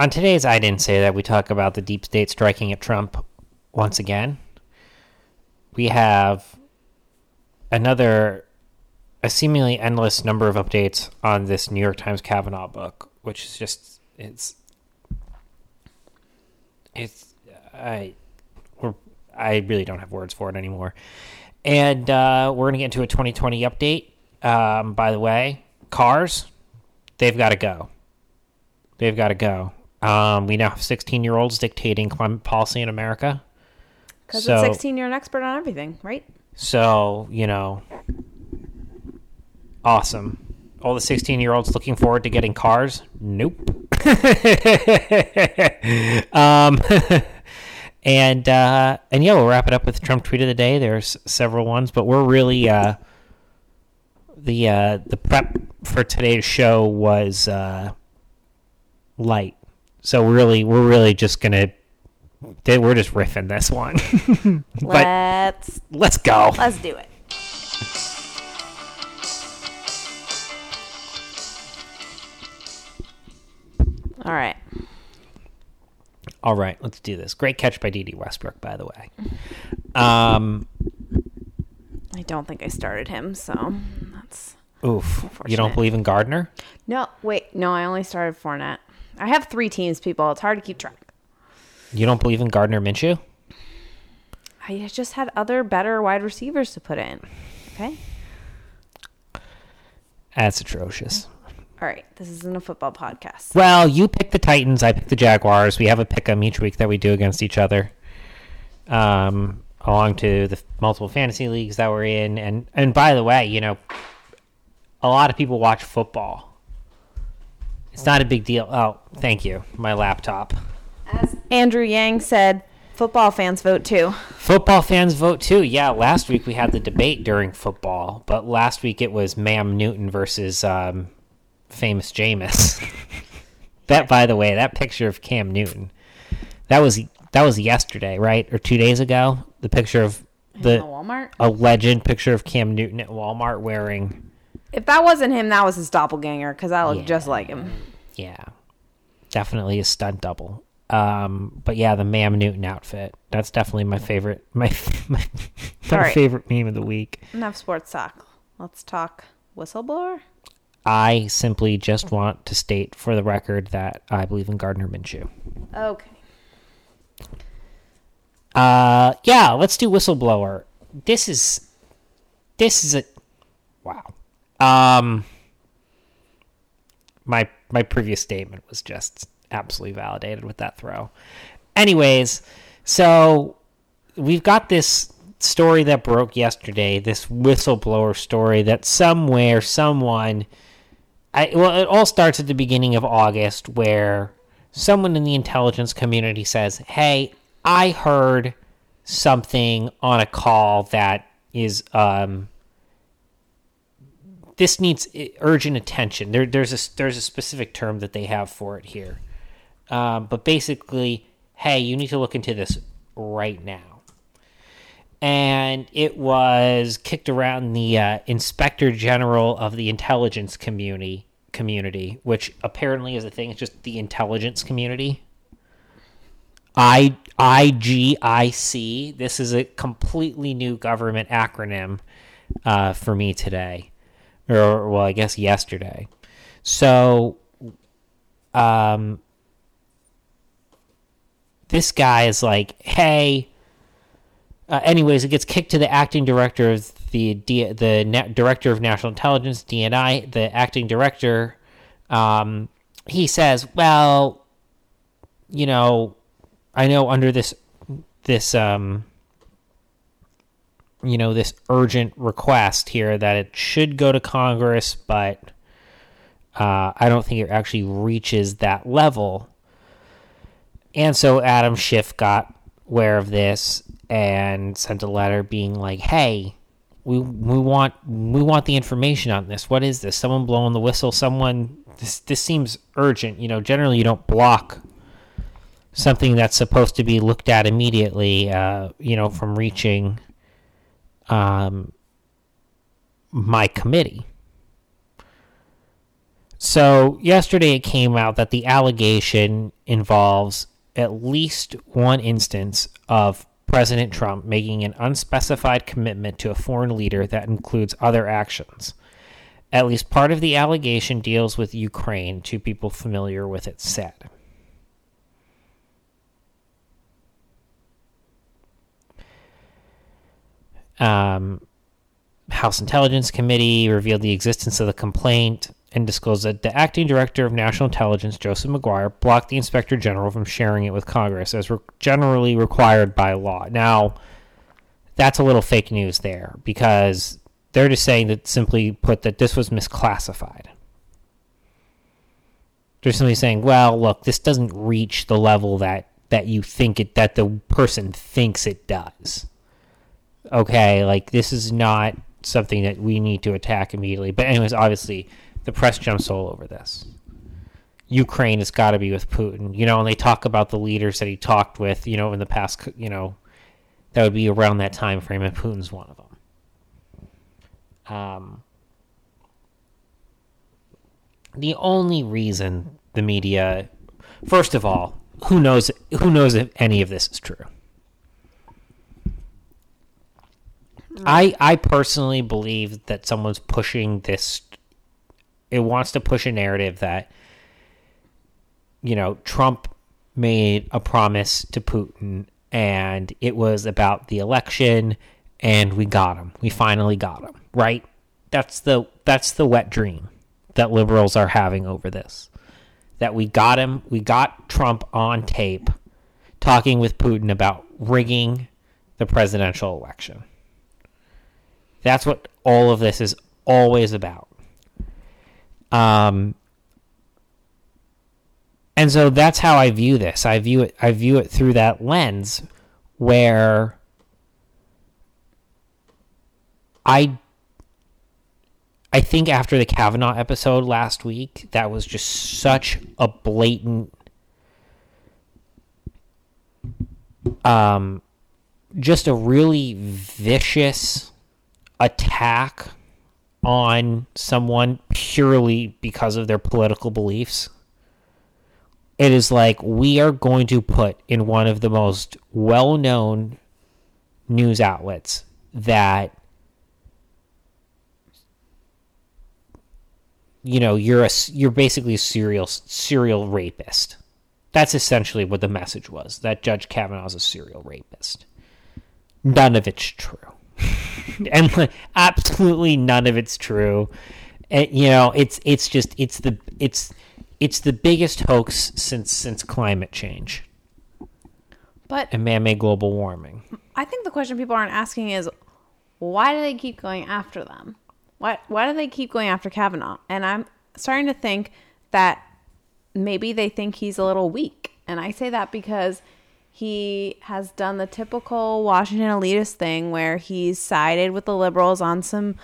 on today's I didn't say that we talk about the deep state striking at Trump once again. We have another a seemingly endless number of updates on this New York Times Kavanaugh book, which is just it's it's I we're, I really don't have words for it anymore. And uh, we're gonna get into a 2020 update. Um, by the way, cars, they've got to go. They've got to go. Um, we now have 16 year olds dictating climate policy in America. Because So- at 16, you're an expert on everything, right? So, you know, awesome. All the 16 year olds looking forward to getting cars? Nope. um, and, uh, and yeah, we'll wrap it up with Trump tweet of the day. There's several ones, but we're really, uh, the, uh, the prep for today's show was, uh, light. So really, we're really just gonna, we're just riffing this one. but Let's let's go. let's do it. All right. All right, let's do this. Great catch by Dede Westbrook, by the way. Um, I don't think I started him, so that's oof. You don't believe in Gardner? no. Wait, no, I only started Fournette. I have three teams, people. It's hard to keep track. You don't believe in Gardner Minshew? I just had other better wide receivers to put in. Okay. That's atrocious. All right. This isn't a football podcast. Well, you pick the Titans. I pick the Jaguars. We have a pick 'em each week that we do against each other. Um, along to the multiple fantasy leagues that we're in, and and by the way, you know, a lot of people watch football. It's not a big deal. Oh, thank you. My laptop. As Andrew Yang said, football fans vote too. Football fans vote too. Yeah, last week we had the debate during football, but last week it was Mam Newton versus um, famous Jameis. that, by the way, that picture of Cam Newton, that was that was yesterday, right, or two days ago. The picture of the the Walmart. a legend picture of Cam Newton at Walmart wearing, If that wasn't him, that was his doppelganger because I look Yeah. just like him. Yeah, definitely a stunt double. Um, but yeah, the Mam Newton outfit. That's definitely my favorite. My my, my right. favorite meme of the week. Enough sports talk. Let's talk whistleblower. I simply just want to state for the record that I believe in Gardner Minshew. Okay. Uh, yeah, let's do whistleblower. This is, this is a, wow. Um, my my previous statement was just absolutely validated with that throw. Anyways, so we've got this story that broke yesterday. This whistleblower story that somewhere someone I, well, it all starts at the beginning of August where someone in the intelligence community says, Hey, I heard something on a call that is, um, this needs urgent attention. There, there's a there's a specific term that they have for it here, um, but basically, hey, you need to look into this right now. And it was kicked around the uh, inspector general of the intelligence community community which apparently is a thing it's just the intelligence community. I igic this is a completely new government acronym uh, for me today or well i guess yesterday so um this guy is like hey uh, anyways, it gets kicked to the acting director of the D- the na- director of national intelligence DNI. The acting director, um, he says, "Well, you know, I know under this this um, you know this urgent request here that it should go to Congress, but uh, I don't think it actually reaches that level." And so Adam Schiff got aware of this and sent a letter being like, "Hey, we we want we want the information on this. What is this? Someone blowing the whistle? Someone this this seems urgent. You know, generally you don't block something that's supposed to be looked at immediately. Uh, you know, from reaching um my committee." So, yesterday it came out that the allegation involves at least one instance of President Trump making an unspecified commitment to a foreign leader that includes other actions. At least part of the allegation deals with Ukraine, two people familiar with it said. Um, House Intelligence Committee revealed the existence of the complaint and disclosed that the acting director of national intelligence, Joseph Maguire, blocked the inspector general from sharing it with Congress as re- generally required by law. Now, that's a little fake news there because they're just saying that simply put that this was misclassified. They're simply saying, well, look, this doesn't reach the level that that you think it that the person thinks it does. Okay, like this is not something that we need to attack immediately. But anyways, obviously the press jumps all over this. Ukraine has got to be with Putin, you know, and they talk about the leaders that he talked with, you know, in the past, you know, that would be around that time frame, and Putin's one of them. Um, the only reason the media, first of all, who knows who knows if any of this is true? I I personally believe that someone's pushing this. It wants to push a narrative that you know Trump made a promise to Putin, and it was about the election, and we got him. We finally got him. Right? That's the that's the wet dream that liberals are having over this. That we got him. We got Trump on tape talking with Putin about rigging the presidential election. That's what all of this is always about. Um, and so that's how I view this. I view it. I view it through that lens, where I. I think after the Kavanaugh episode last week, that was just such a blatant, um, just a really vicious attack on someone purely because of their political beliefs. It is like we are going to put in one of the most well known news outlets that you know you're a you're basically a serial serial rapist. That's essentially what the message was. That Judge Kavanaugh is a serial rapist. None of it's true. and like, absolutely none of it's true. And, you know, it's it's just it's the it's it's the biggest hoax since since climate change But and man-made global warming. I think the question people aren't asking is why do they keep going after them? Why why do they keep going after Kavanaugh? And I'm starting to think that maybe they think he's a little weak. And I say that because he has done the typical Washington elitist thing where he's sided with the liberals on some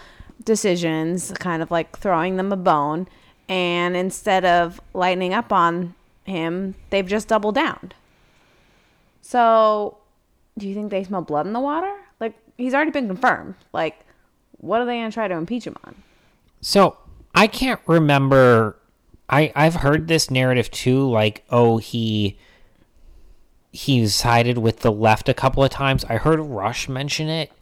decisions, kind of like throwing them a bone. And instead of lightening up on him, they've just doubled down. So, do you think they smell blood in the water? Like, he's already been confirmed. Like, what are they going to try to impeach him on? So I can't remember. I I've heard this narrative too. Like, oh, he he sided with the left a couple of times. I heard Rush mention it,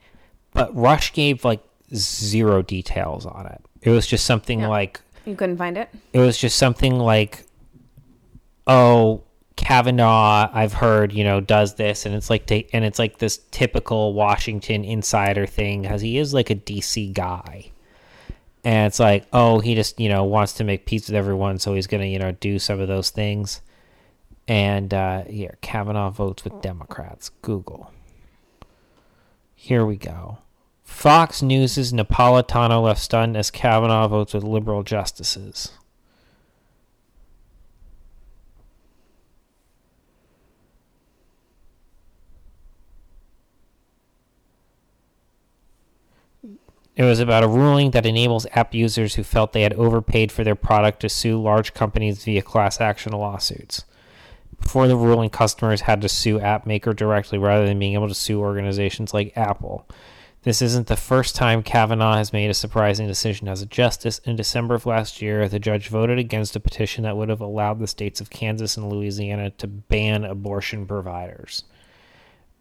but Rush gave like zero details on it. It was just something Yeah. like You couldn't find it? it was just something like, oh, Kavanaugh, I've heard, you know, does this, and it's like, ta- and it's like this typical Washington insider thing, because he is like a DC guy, and it's like, oh, he just, you know, wants to make peace with everyone, so he's gonna, you know, do some of those things, and uh, here, Kavanaugh votes with Democrats. Google. Here we go. Fox News' Napolitano left stunned as Kavanaugh votes with liberal justices. It was about a ruling that enables app users who felt they had overpaid for their product to sue large companies via class action lawsuits. Before the ruling, customers had to sue app maker directly rather than being able to sue organizations like Apple. This isn't the first time Kavanaugh has made a surprising decision as a justice. In December of last year, the judge voted against a petition that would have allowed the states of Kansas and Louisiana to ban abortion providers.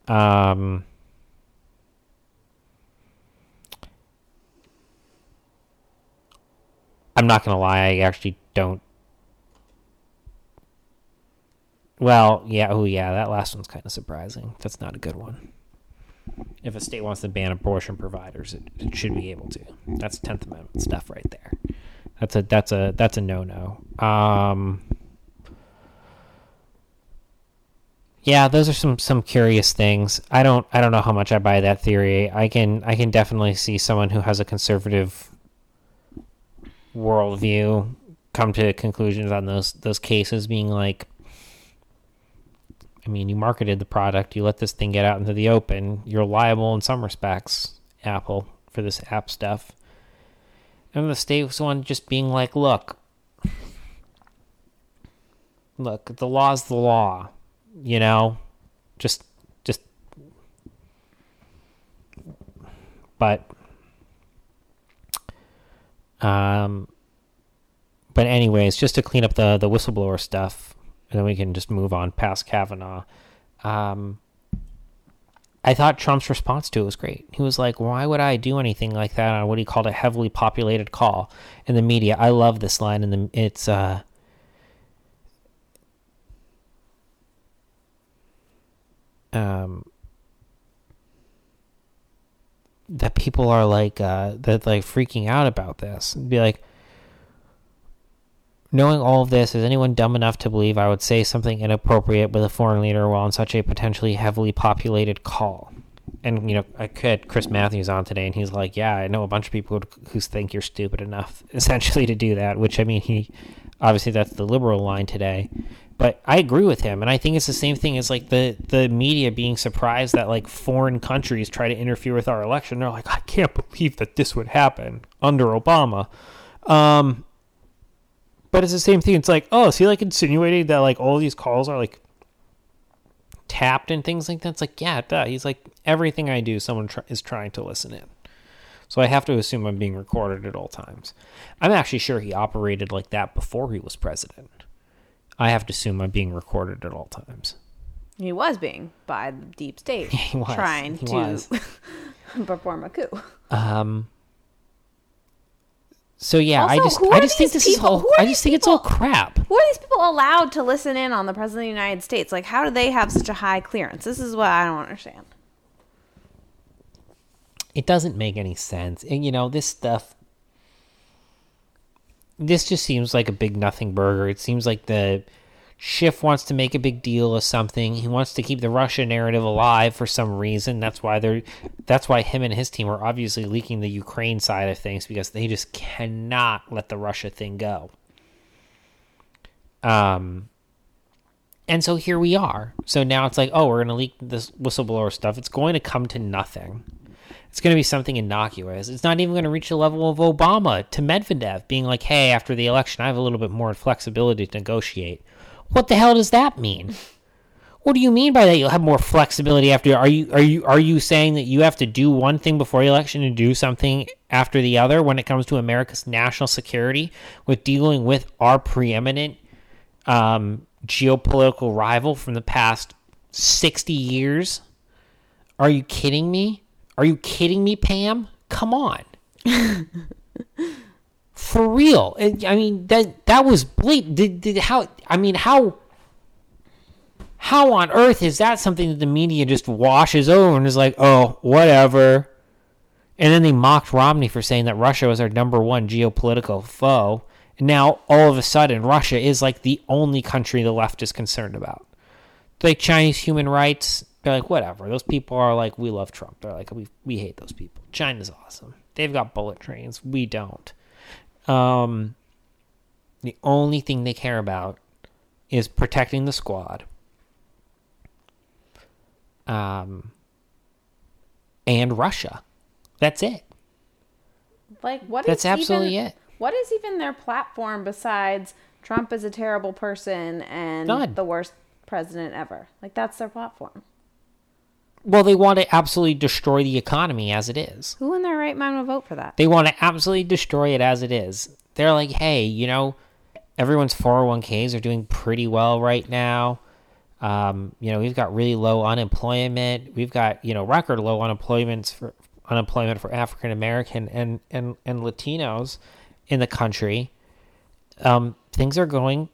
Um, I'm not going to lie, I actually don't. Well, yeah, oh yeah, that last one's kind of surprising. That's not a good one. If a state wants to ban abortion providers, it, it should be able to. That's Tenth Amendment stuff right there. That's a that's a that's a no no. Um, yeah, those are some some curious things. I don't I don't know how much I buy that theory. I can I can definitely see someone who has a conservative worldview come to conclusions on those those cases being like I mean, you marketed the product, you let this thing get out into the open, you're liable in some respects, Apple, for this app stuff. And the state was one just being like, look, look, the law's the law, you know? Just, just, but, um, but anyways, just to clean up the, the whistleblower stuff, and then we can just move on past Kavanaugh. Um, I thought Trump's response to it was great. He was like, "Why would I do anything like that on what he called a heavily populated call in the media?" I love this line, and it's uh, um, that people are like uh, that like freaking out about this and be like Knowing all of this, is anyone dumb enough to believe I would say something inappropriate with a foreign leader while on such a potentially heavily populated call? And, you know, I had Chris Matthews on today, and he's like, Yeah, I know a bunch of people who think you're stupid enough, essentially, to do that, which, I mean, he obviously that's the liberal line today. But I agree with him, and I think it's the same thing as like the the media being surprised that like foreign countries try to interfere with our election. They're like, I can't believe that this would happen under Obama. Um, but it's the same thing. It's like, oh, is he like insinuating that like all these calls are like tapped and things like that? It's like, yeah, duh. He's like, everything I do, someone tr- is trying to listen in. So I have to assume I'm being recorded at all times. I'm actually sure he operated like that before he was president. I have to assume I'm being recorded at all times. He was being by the deep state, he was. trying he to was. perform a coup. Um, so yeah, I just I just think this is all I just think it's all crap. Who are these people allowed to listen in on the president of the United States? Like, how do they have such a high clearance? This is what I don't understand. It doesn't make any sense. And you know, this stuff this just seems like a big nothing burger. It seems like the Schiff wants to make a big deal of something. He wants to keep the Russia narrative alive for some reason. That's why they're that's why him and his team are obviously leaking the Ukraine side of things because they just cannot let the Russia thing go. Um and so here we are. So now it's like, oh, we're going to leak this whistleblower stuff. It's going to come to nothing. It's going to be something innocuous. It's not even going to reach the level of Obama to Medvedev being like, hey, after the election, I have a little bit more flexibility to negotiate. What the hell does that mean? What do you mean by that? You'll have more flexibility after. Are you are you are you saying that you have to do one thing before the election and do something after the other when it comes to America's national security with dealing with our preeminent um, geopolitical rival from the past sixty years? Are you kidding me? Are you kidding me, Pam? Come on. For real. I mean that that was blatant. Did, did how I mean how how on earth is that something that the media just washes over and is like, "Oh, whatever." And then they mocked Romney for saying that Russia was our number one geopolitical foe. And now all of a sudden Russia is like the only country the left is concerned about. Like Chinese human rights, they're like, whatever. Those people are like, we love Trump. They're like, we we hate those people. China's awesome. They've got bullet trains. We don't. Um, the only thing they care about is protecting the squad. Um, and Russia. That's it. Like, what? That's is absolutely even, it. What is even their platform besides Trump is a terrible person and None. the worst president ever? Like, that's their platform. Well, they want to absolutely destroy the economy as it is. Who in their right mind would vote for that? They want to absolutely destroy it as it is. They're like, hey, you know, everyone's 401ks are doing pretty well right now. Um, you know, we've got really low unemployment. We've got, you know, record low unemployment for unemployment for African American and, and, and Latinos in the country. Um, things are going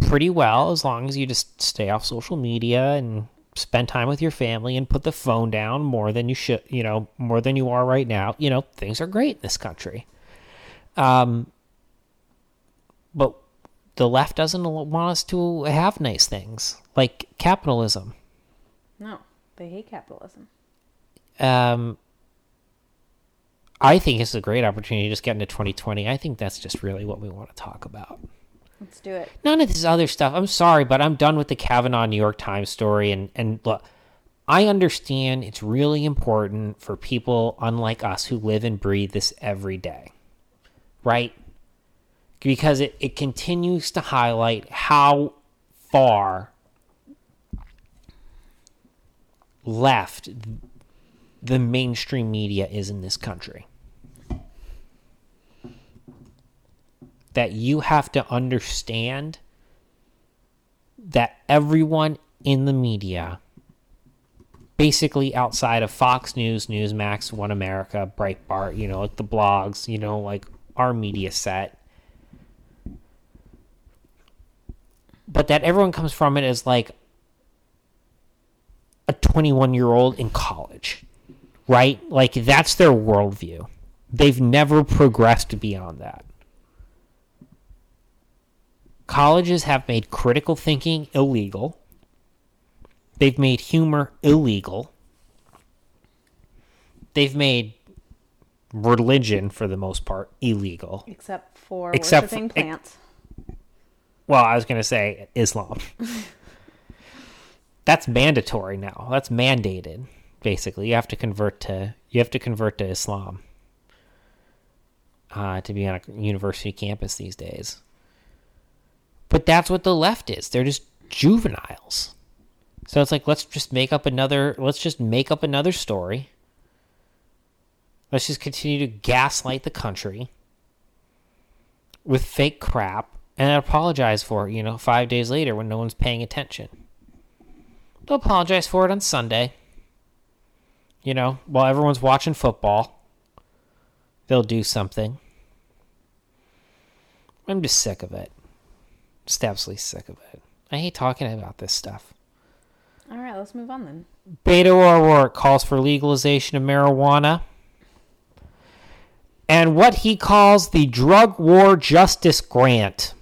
pretty well as long as you just stay off social media and spend time with your family and put the phone down more than you should, you know, more than you are right now. You know, things are great in this country. Um, but the left doesn't want us to have nice things like capitalism. No, they hate capitalism. Um, I think it's a great opportunity to just get into 2020. I think that's just really what we want to talk about. Let's do it. None of this other stuff. I'm sorry, but I'm done with the Kavanaugh New York Times story. And, and look, I understand it's really important for people unlike us who live and breathe this every day, right? Because it, it continues to highlight how far left the mainstream media is in this country. That you have to understand that everyone in the media, basically outside of Fox News, Newsmax, One America, Breitbart, you know, like the blogs, you know, like our media set, but that everyone comes from it as like a 21 year old in college right? Like that's their worldview. They've never progressed beyond that. Colleges have made critical thinking illegal. They've made humor illegal. They've made religion, for the most part, illegal. Except for Except worshiping for- plants. Well, I was going to say Islam. That's mandatory now. That's mandated. Basically, you have to convert to you have to convert to Islam uh, to be on a university campus these days. But that's what the left is. They're just juveniles. So it's like let's just make up another let's just make up another story. Let's just continue to gaslight the country with fake crap and apologize for it, you know, five days later when no one's paying attention. They'll apologize for it on Sunday. You know, while everyone's watching football, they'll do something. I'm just sick of it. Just absolutely sick of it. I hate talking about this stuff. All right, let's move on then. Beto O'Rourke calls for legalization of marijuana. And what he calls the Drug War Justice Grant,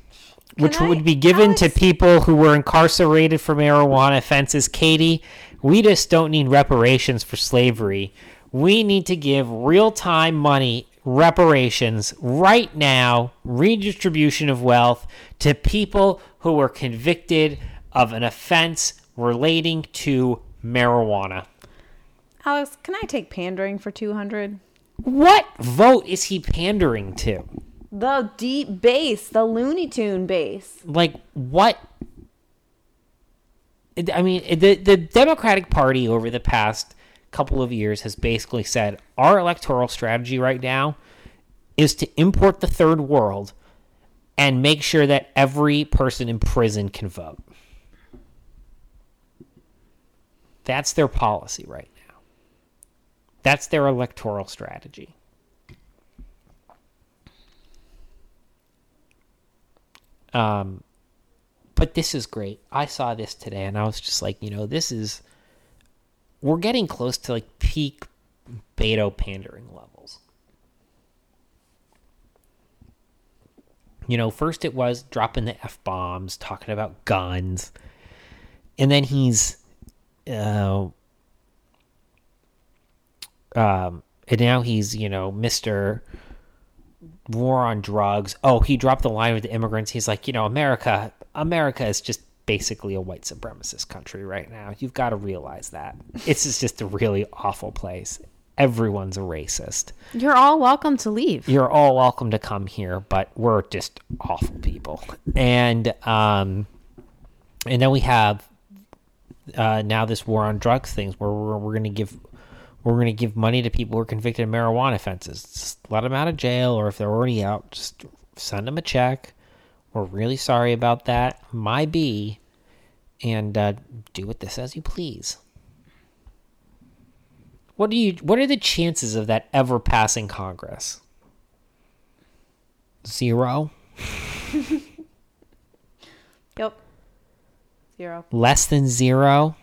which I- would be given to people who were incarcerated for marijuana offenses. Katie, we just don't need reparations for slavery. We need to give real time money, reparations, right now, redistribution of wealth to people who were convicted of an offense relating to marijuana. Alex, can I take pandering for 200? What vote is he pandering to? The deep base, the Looney Tune base. Like, what? I mean, the, the Democratic Party over the past couple of years has basically said our electoral strategy right now is to import the third world and make sure that every person in prison can vote. That's their policy right now. That's their electoral strategy. Um, but this is great. I saw this today and I was just like, you know, this is we're getting close to like peak Beto pandering levels. You know, first it was dropping the F bombs, talking about guns. And then he's uh um and now he's, you know, Mr war on drugs. Oh, he dropped the line with the immigrants. He's like, you know, America, America is just basically a white supremacist country right now. You've got to realize that. It's just a really awful place. Everyone's a racist. You're all welcome to leave. You're all welcome to come here, but we're just awful people. And um and then we have uh, now this war on drugs things where we're, we're going to give we're going to give money to people who are convicted of marijuana offenses. Just let them out of jail, or if they're already out, just send them a check. We're really sorry about that. My B, and uh, do with this as you please. What do you? What are the chances of that ever passing Congress? Zero. Yep. Zero. less than zero,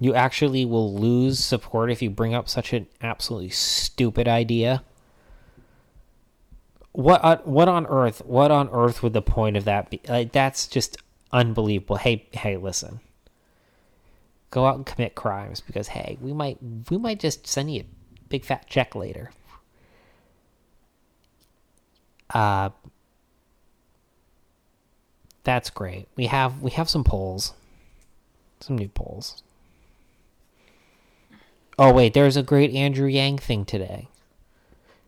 you actually will lose support if you bring up such an absolutely stupid idea. What on, what on earth? What on earth would the point of that be? Like that's just unbelievable. Hey, hey, listen. Go out and commit crimes because hey, we might we might just send you a big fat check later. Uh that's great. We have we have some polls. Some new polls. Oh wait, there's a great Andrew Yang thing today.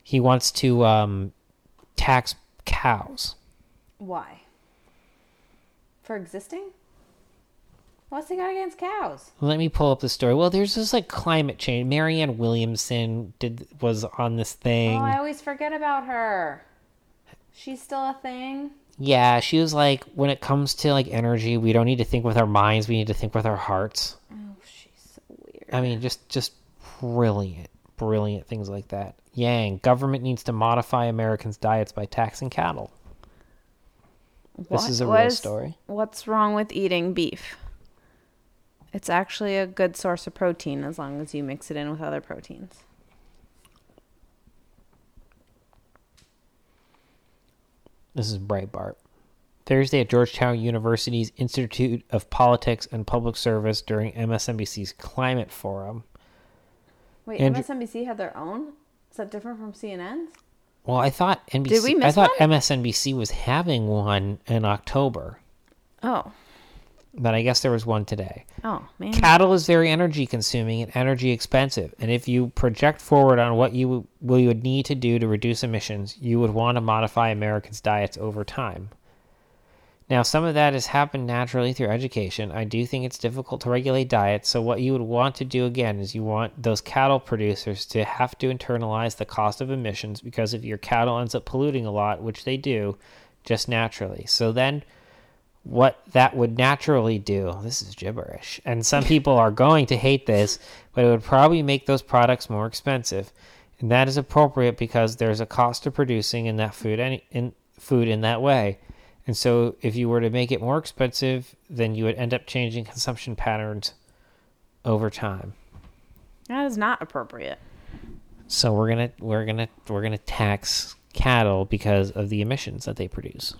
He wants to um tax cows. Why? For existing? What's he got against cows? Let me pull up the story. Well, there's this like climate change. Marianne Williamson did was on this thing. Oh, I always forget about her. She's still a thing. yeah, she was like, when it comes to like energy, we don't need to think with our minds. We need to think with our hearts. Oh, she's so weird. I mean, just just brilliant, brilliant things like that. Yang government needs to modify Americans' diets by taxing cattle. This is a real story. What's wrong with eating beef? It's actually a good source of protein as long as you mix it in with other proteins. This is Breitbart. Thursday at Georgetown University's Institute of Politics and Public Service during MSNBC's Climate Forum. Wait, Andrew- MSNBC had their own? Is that different from CNN's? Well, I thought NBC. Did we miss I thought one? MSNBC was having one in October, Oh, but I guess there was one today. oh man. Cattle is very energy consuming and energy expensive, and if you project forward on what you will you would need to do to reduce emissions, you would want to modify Americans' diets over time. Now, some of that has happened naturally through education. I do think it's difficult to regulate diets, so what you would want to do again is you want those cattle producers to have to internalize the cost of emissions because if your cattle ends up polluting a lot, which they do, just naturally. So then what that would naturally do. This is gibberish. And some people are going to hate this, but it would probably make those products more expensive. And that is appropriate because there's a cost to producing in that food any in food in that way. And so if you were to make it more expensive, then you would end up changing consumption patterns over time. That is not appropriate. So we're going to we're to we're to tax cattle because of the emissions that they produce.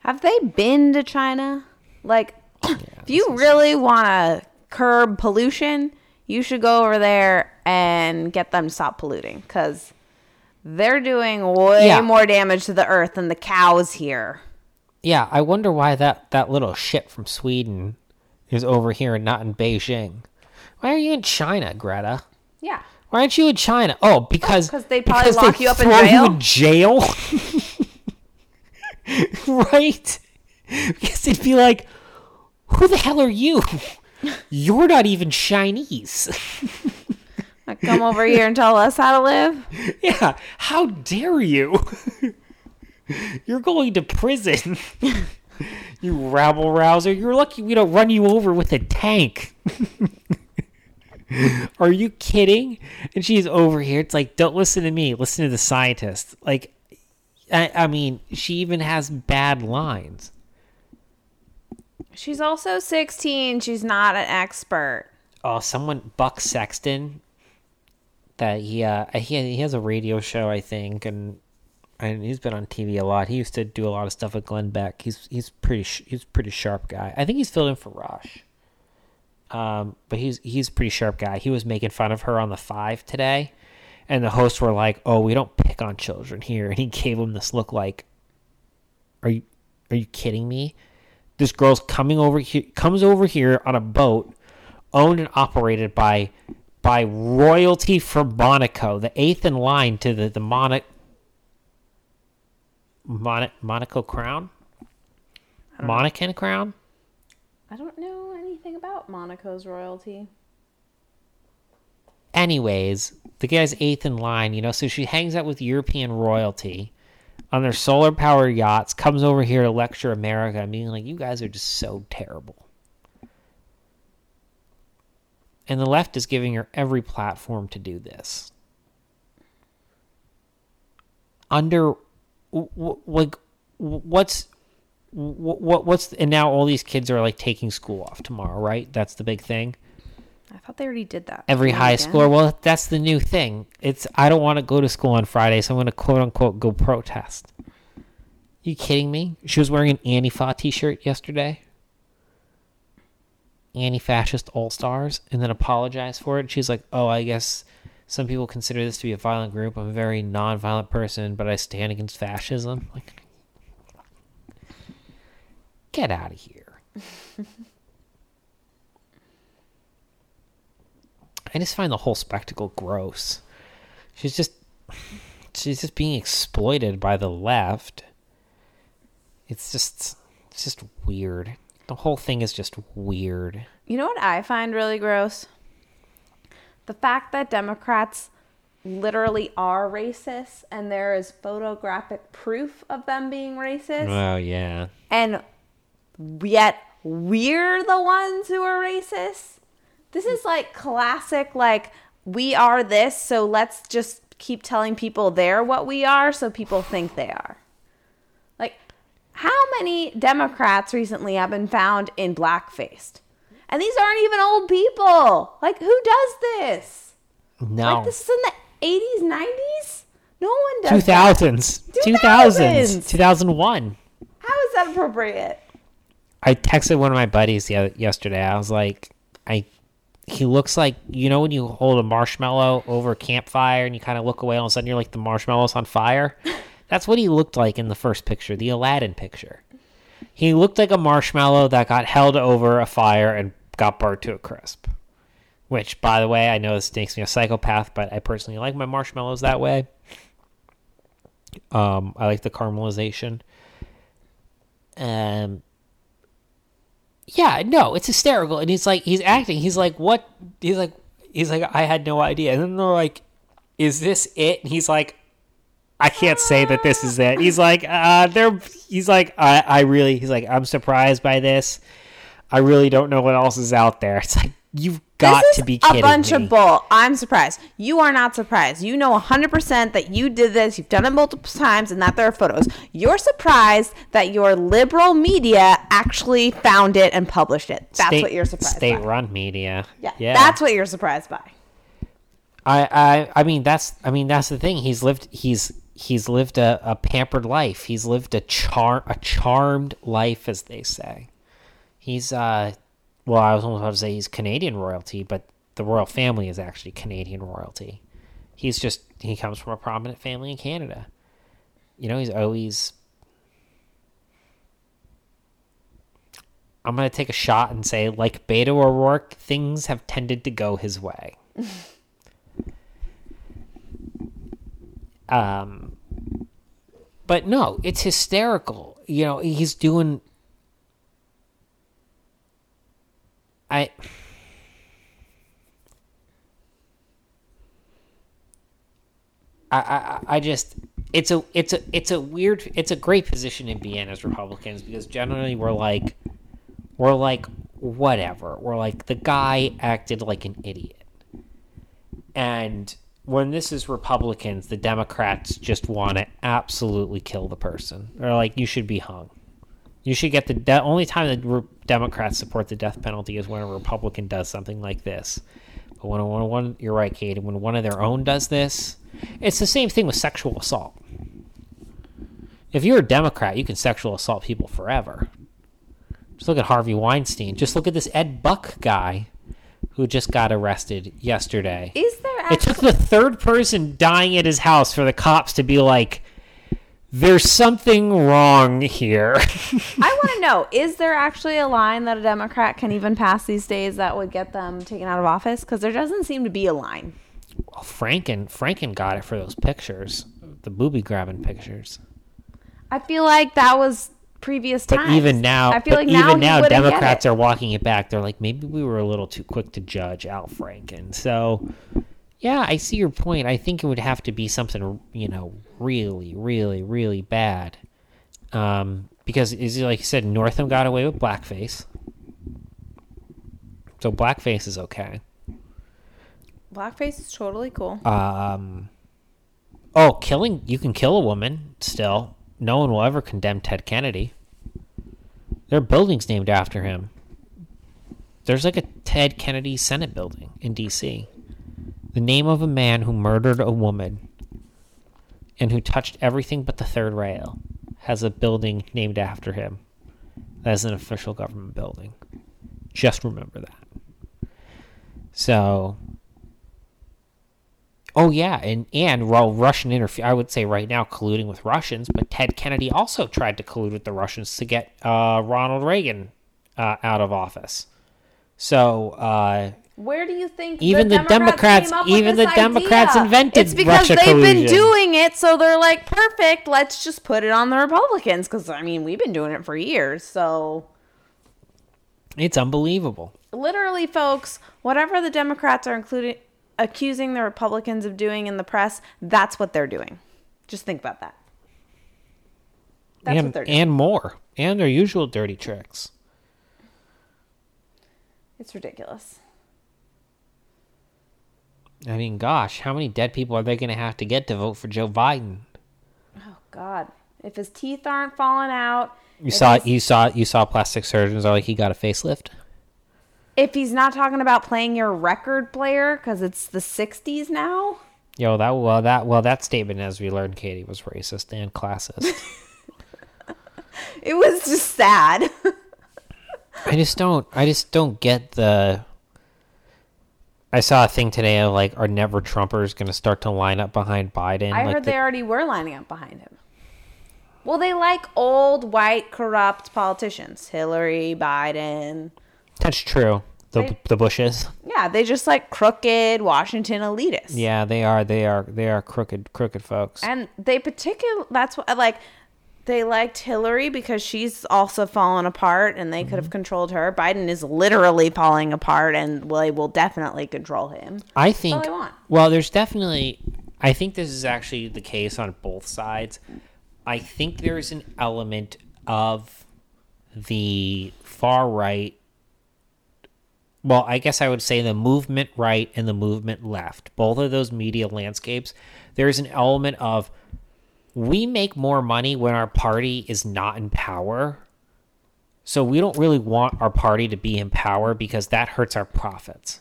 Have they been to China? Like, if you really want to curb pollution, you should go over there and get them to stop polluting because they're doing way Yeah. more damage to the earth than the cows here. Yeah, I wonder why that, that little shit from Sweden is over here and not in Beijing. Why are you in China, Greta? Yeah. Why aren't you in China? Oh, because because they'd probably because lock they you up in jail? You in jail, right? Because they'd be like, "Who the hell are you? You're not even Chinese." Come over here and tell us how to live. yeah, how dare you? You're going to prison. you rabble rouser. You're lucky we don't run you over with a tank. Are you kidding? And she's over here. It's like, don't listen to me. Listen to the scientist. Like, I, I mean, she even has bad lines. She's also 16. She's not an expert. Oh, someone Buck Sexton. That he uh he he has a radio show I think and and he's been on TV a lot. He used to do a lot of stuff with Glenn Beck. He's he's pretty sh- he's pretty sharp guy. I think he's filled in for Rush. Um, but he's he's pretty sharp guy. He was making fun of her on the five today, and the hosts were like, "Oh, we don't pick on children here," and he gave him this look like, "Are you are you kidding me?" This girl's coming over here comes over here on a boat owned and operated by by royalty from Monaco, the eighth in line to the the Monaco Mon- Monaco crown, Monacan crown. I don't know anything about Monaco's royalty. Anyways, the guy's eighth in line, you know, so she hangs out with European royalty on their solar powered yachts, comes over here to lecture America, being like, you guys are just so terrible. And the left is giving her every platform to do this. Under, like, what's, what, what's, and now all these kids are like taking school off tomorrow, right? That's the big thing I thought they already did that. every high again? schooler. Well, that's the new thing. It's I don't want to go to school on Friday, so I'm going to quote unquote go protest. You kidding me? She was wearing an Antifa T-shirt yesterday. Anti-fascist all stars, and then apologized for it. She's like, "Oh, I guess some people consider this to be a violent group. I'm a very non-violent person, but I stand against fascism." Like, get out of here. I just find the whole spectacle gross. She's just she's just being exploited by the left. It's just it's just weird. The whole thing is just weird. You know what I find really gross? The fact that Democrats literally are racist and there is photographic proof of them being racist. Oh yeah. and yet we're the ones who are racist. This is like classic, like, we are this, so let's just keep telling people they're what we are so people think they are. Like, how many Democrats recently have been found in blackface? And these aren't even old people. Like, who does this? No. Like, this is in the 80s, 90s? No one does Two that. thousands. Two 2000s. thousands. Two thousand one. How is that appropriate? I texted one of my buddies yesterday. I was like, I he looks like you know when you hold a marshmallow over a campfire and you kind of look away all of a sudden you're like the marshmallow's on fire. That's what he looked like in the first picture, the Aladdin picture. He looked like a marshmallow that got held over a fire and got burnt to a crisp. Which, by the way, I know this makes me a psychopath, but I personally like my marshmallows that way. Um, I like the caramelization. Um, yeah, no, it's hysterical. And he's like, he's acting. He's like, what? He's like, he's like, I had no idea. And then they're like, is this it? And he's like, I can't say that this is it. He's like, uh, they're, he's like, I, I really, he's like, I'm surprised by this. I really don't know what else is out there. It's like, you've got to be kidding a bunch me. of bull. I'm surprised. You are not surprised. You know 100% that you did this. You've done it multiple times and that there are photos. You're surprised that your liberal media actually found it and published it. That's State- what you're surprised by. State-run media. Yeah, yeah. That's what you're surprised by. I, I I mean that's I mean that's the thing. He's lived he's he's lived a, a pampered life. He's lived a char a charmed life, as they say. He's uh well, I was almost about to say he's Canadian royalty, but the royal family is actually Canadian royalty. He's just he comes from a prominent family in Canada. You know, he's always I'm gonna take a shot and say, like Beto O'Rourke, things have tended to go his way. Um, but no, it's hysterical. You know, he's doing. I. I, I, I just it's a it's a it's a weird it's a great position to be in as Republicans because generally we're like we're like whatever we're like the guy acted like an idiot and when this is Republicans, the Democrats just want to absolutely kill the person. They're like, you should be hung. You should get the de- only time that re- Democrats support the death penalty is when a Republican does something like this. But when, when one, you're right, Kate, when one of their own does this, it's the same thing with sexual assault. If you're a Democrat, you can sexual assault people forever. Just look at Harvey Weinstein. Just look at this Ed Buck guy who just got arrested yesterday. Is there It took the third person dying at his house for the cops to be like, there's something wrong here. I want to know, is there actually a line that a Democrat can even pass these days that would get them taken out of office? Because there doesn't seem to be a line. well, Franken, Franken got it for those pictures, the booby grabbing pictures. I feel like that was previous But even now, I feel like now even now, Democrats are walking it back. They're like, maybe we were a little too quick to judge Al Franken. So, yeah, I see your point. I think it would have to be something, you know, really, really, really bad. Um, because, is it like you said, Northam got away with blackface. So blackface is okay. Blackface is totally cool. Um, oh, killing you can kill a woman still. No one will ever condemn Ted Kennedy. There are buildings named after him. There's like a Ted Kennedy Senate building in D.C. The name of a man who murdered a woman and who touched everything but the third rail has a building named after him. That is an official government building. Just remember that. So, Oh yeah, and and well, Russian interfere. I would say right now colluding with Russians, but Ted Kennedy also tried to collude with the Russians to get uh, Ronald Reagan uh, out of office. So uh, Where do you think Even the Democrats- came up with even this the Democrats idea? invented It's because Russia they've been doing it, so they're like, perfect. Let's just put it on the Republicans because I mean we've been doing it for years. So it's unbelievable. literally, folks, whatever the Democrats are including accusing the Republicans of doing in the press, that's what they're doing. Just think about that. That's and what they're doing. and more, and their usual dirty tricks. it's ridiculous. I mean, gosh, how many dead people are they going to have to get to vote for Joe Biden? Oh God, if his teeth aren't falling out, You saw you saw you saw plastic surgeons are like he got a facelift. if he's not talking about playing your record player because it's the '60s now. Yo, that well that well that statement, as we learned, Katie was racist and classist. It was just sad. I just don't. I just don't get the. I saw a thing today of like, are never Trumpers going to start to line up behind Biden? I like heard the- they already were lining up behind him. Well, they like old, white, corrupt politicians. Hillary, Biden. That's true. The They- the Bushes. Yeah, they just like crooked Washington elitists. Yeah, they are. They are. They are crooked crooked folks. And they particular that's what like they liked Hillary because she's also fallen apart and they could Mm-hmm. have controlled her. Biden is literally falling apart and they will definitely control him. I think. want. Well, there's definitely. I think this is actually the case on both sides. I think there's an element of the far right. Well, I guess I would say the movement right and the movement left. Both of those media landscapes. There's an element of we make more money when our party is not in power. So we don't really want our party to be in power because that hurts our profits.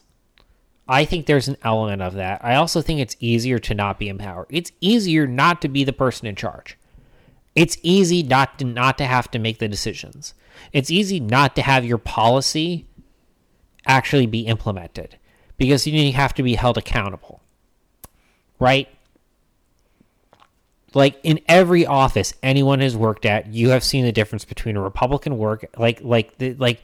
I think there's an element of that. I also think it's easier to not be in power. It's easier not to be the person in charge. It's easy not to not to have to make the decisions. It's easy not to have your policy actually be implemented because you have to be held accountable. Right? Like in every office anyone has worked at, you have seen the difference between a Republican work like like the like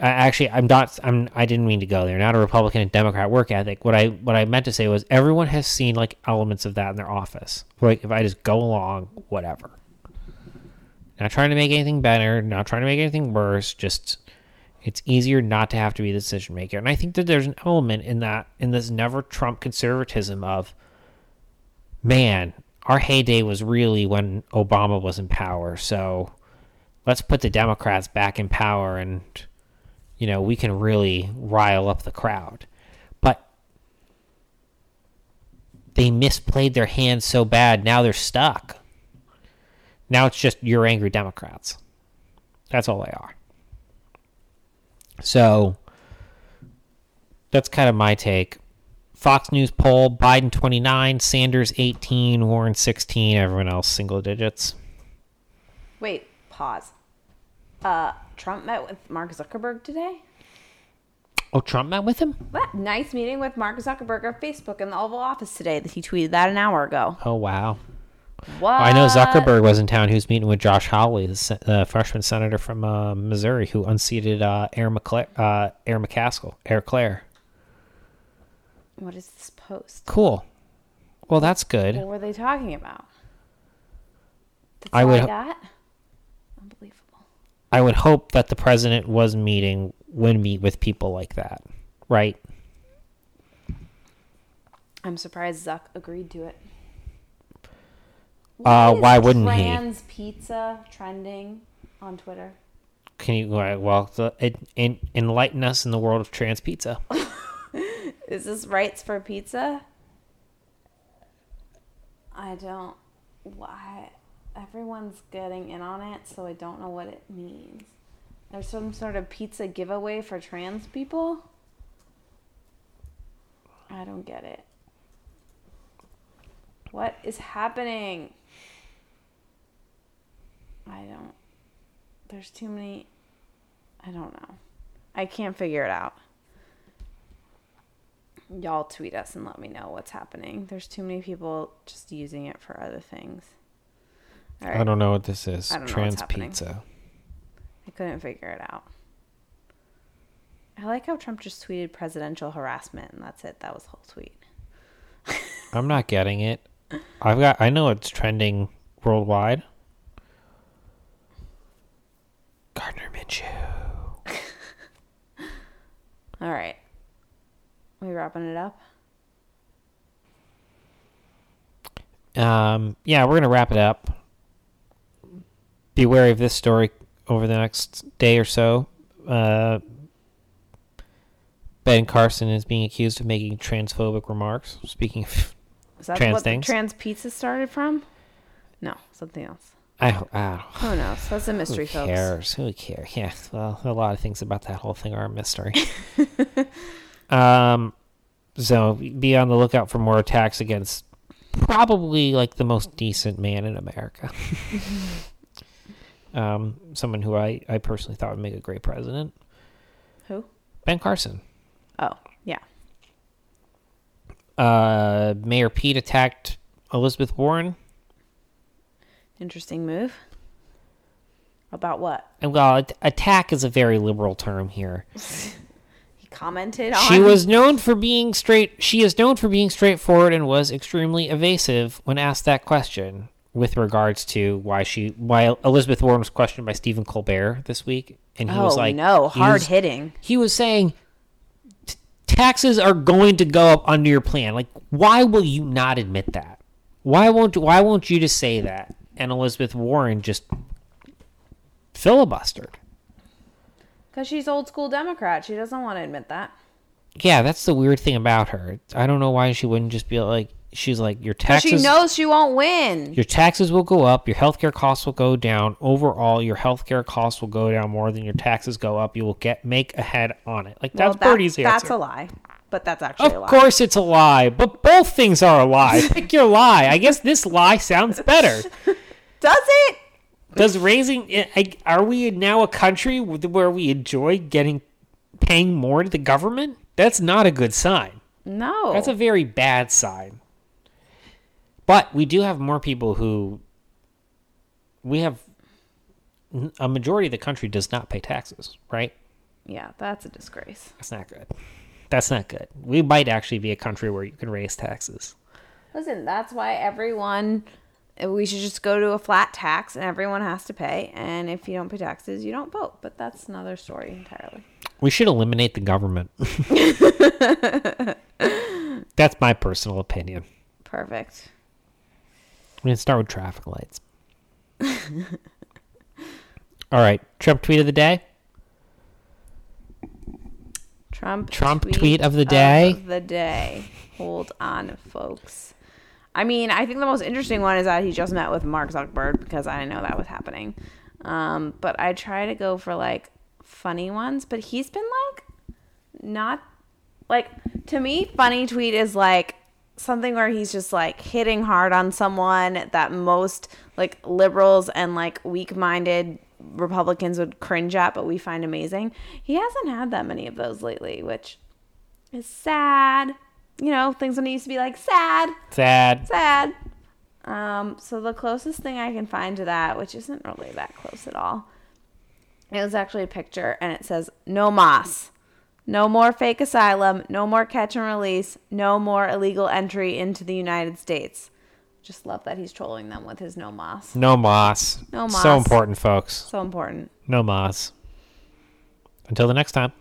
I actually I'm not I'm I didn't mean to go there. Not a Republican and Democrat work ethic. What I what I meant to say was everyone has seen like elements of that in their office. Like if I just go along, whatever. Not trying to make anything better, not trying to make anything worse, just it's easier not to have to be the decision maker. And I think that there's an element in that in this never Trump conservatism of man, our heyday was really when Obama was in power. So let's put the Democrats back in power and you know, we can really rile up the crowd. But they misplayed their hands so bad, now they're stuck. Now it's just you're angry Democrats. That's all they are. So that's kind of my take. Fox News poll Biden 29, Sanders 18, Warren 16, everyone else single digits. Wait, pause. Uh, Trump met with Mark Zuckerberg today. Oh, Trump met with him? What nice meeting with Mark Zuckerberg of Facebook in the Oval Office today. That he tweeted that an hour ago. Oh, wow. What? I know Zuckerberg was in town. He was meeting with Josh Hawley, the uh, freshman senator from uh, Missouri, who unseated uh, Aaron, McCla- uh, Aaron McCaskill, Air Clare. What is this post? Cool. Well, that's good. What were they talking about? That's I would got. Unbelievable. I would hope that the president was meeting would meet with people like that, right? I'm surprised Zuck agreed to it. Uh, is why wouldn't he? trans pizza trending on Twitter? Can you uh, well the, it, en- enlighten us in the world of trans pizza? Is this rights for pizza? I don't. Why? Everyone's getting in on it, so I don't know what it means. There's some sort of pizza giveaway for trans people? I don't get it. What is happening? I don't. There's too many. I don't know. I can't figure it out. Y'all tweet us and let me know what's happening. There's too many people just using it for other things. All I don't know what this is. I don't know what's trans pizza. I couldn't figure it out. I like how Trump just tweeted presidential harassment and that's it. That was the whole tweet. I'm not getting it. I've got. I know it's trending worldwide. Gardner Minshew. All right. We wrapping it up? Um, yeah, we're gonna wrap it up. Be wary of this story over the next day or so. Uh, ben Carson is being accused of making transphobic remarks. Speaking of, Is that Trans what things? the trans pizza started from? No, something else. I, I Who knows? That's a mystery, Who folks. cares? Who cares? Yeah, well, a lot of things about that whole thing are a mystery. um, so be on the lookout for more attacks against probably like the most decent man in America. um, someone who I, I personally thought would make a great president, Who? Ben Carson. Oh, yeah. Uh, Mayor Pete attacked Elizabeth Warren. Interesting move. About what? And well, attack is a very liberal term here. Commented on. She was known for being straight. She is known for being straightforward and was extremely evasive when asked that question with regards to why she why Elizabeth Warren was questioned by Stephen Colbert this week, and he Oh was like, no, hard was- hitting. He was saying taxes are going to go up under your plan. Like, why will you not admit that? Why won't Why won't you just say that? And Elizabeth Warren just filibustered. Because she's old school Democrat. She doesn't want to admit that. Yeah, that's the weird thing about her. I don't know why she wouldn't just be like, she's like, your taxes, she knows she won't win. your taxes will go up, your healthcare costs will go down. Overall, your healthcare costs will go down more than your taxes go up. You will get make ahead on it. Like Well, that's that- Bernie's answer. That's a lie. But that's actually a lie. of course, it's a lie, but both things are a lie. Pick your lie. I guess this lie sounds better. Does it? Does raising? Eh, are we now a country where we enjoy getting paying more to the government? That's not a good sign. No. That's a very bad sign. But we do have more people who we have a majority of the country does not pay taxes, right? yeah, that's a disgrace. That's not good. That's not good. We might actually be a country where you can raise taxes. Listen, that's why everyone we should just go to a flat tax and everyone has to pay and if you don't pay taxes, you don't vote. But that's another story entirely. We should eliminate the government. That's my personal opinion. Perfect. I'm going to start with traffic lights. All right. Trump tweet of the day. Trump Trump tweet of the day? Of the day. Hold on, folks. I mean, I think the most interesting one is that he just met with Mark Zuckerberg because I didn't know that was happening. Um, but I try to go for like funny ones, but he's been like not like to me funny tweet is like something where he's just like hitting hard on someone that most like liberals and like weak-minded republicans would cringe at but we find amazing he hasn't had that many of those lately which is sad you know things when it used to be like sad Sad. sad um so the closest thing i can find to that which isn't really that close at all it was actually a picture and it says no moss. no more fake asylum, no more catch and release, no more illegal entry into the United States. Just love that he's trolling them with his no moss. No moss. No moss. So important, folks. So important. No moss. Until the next time.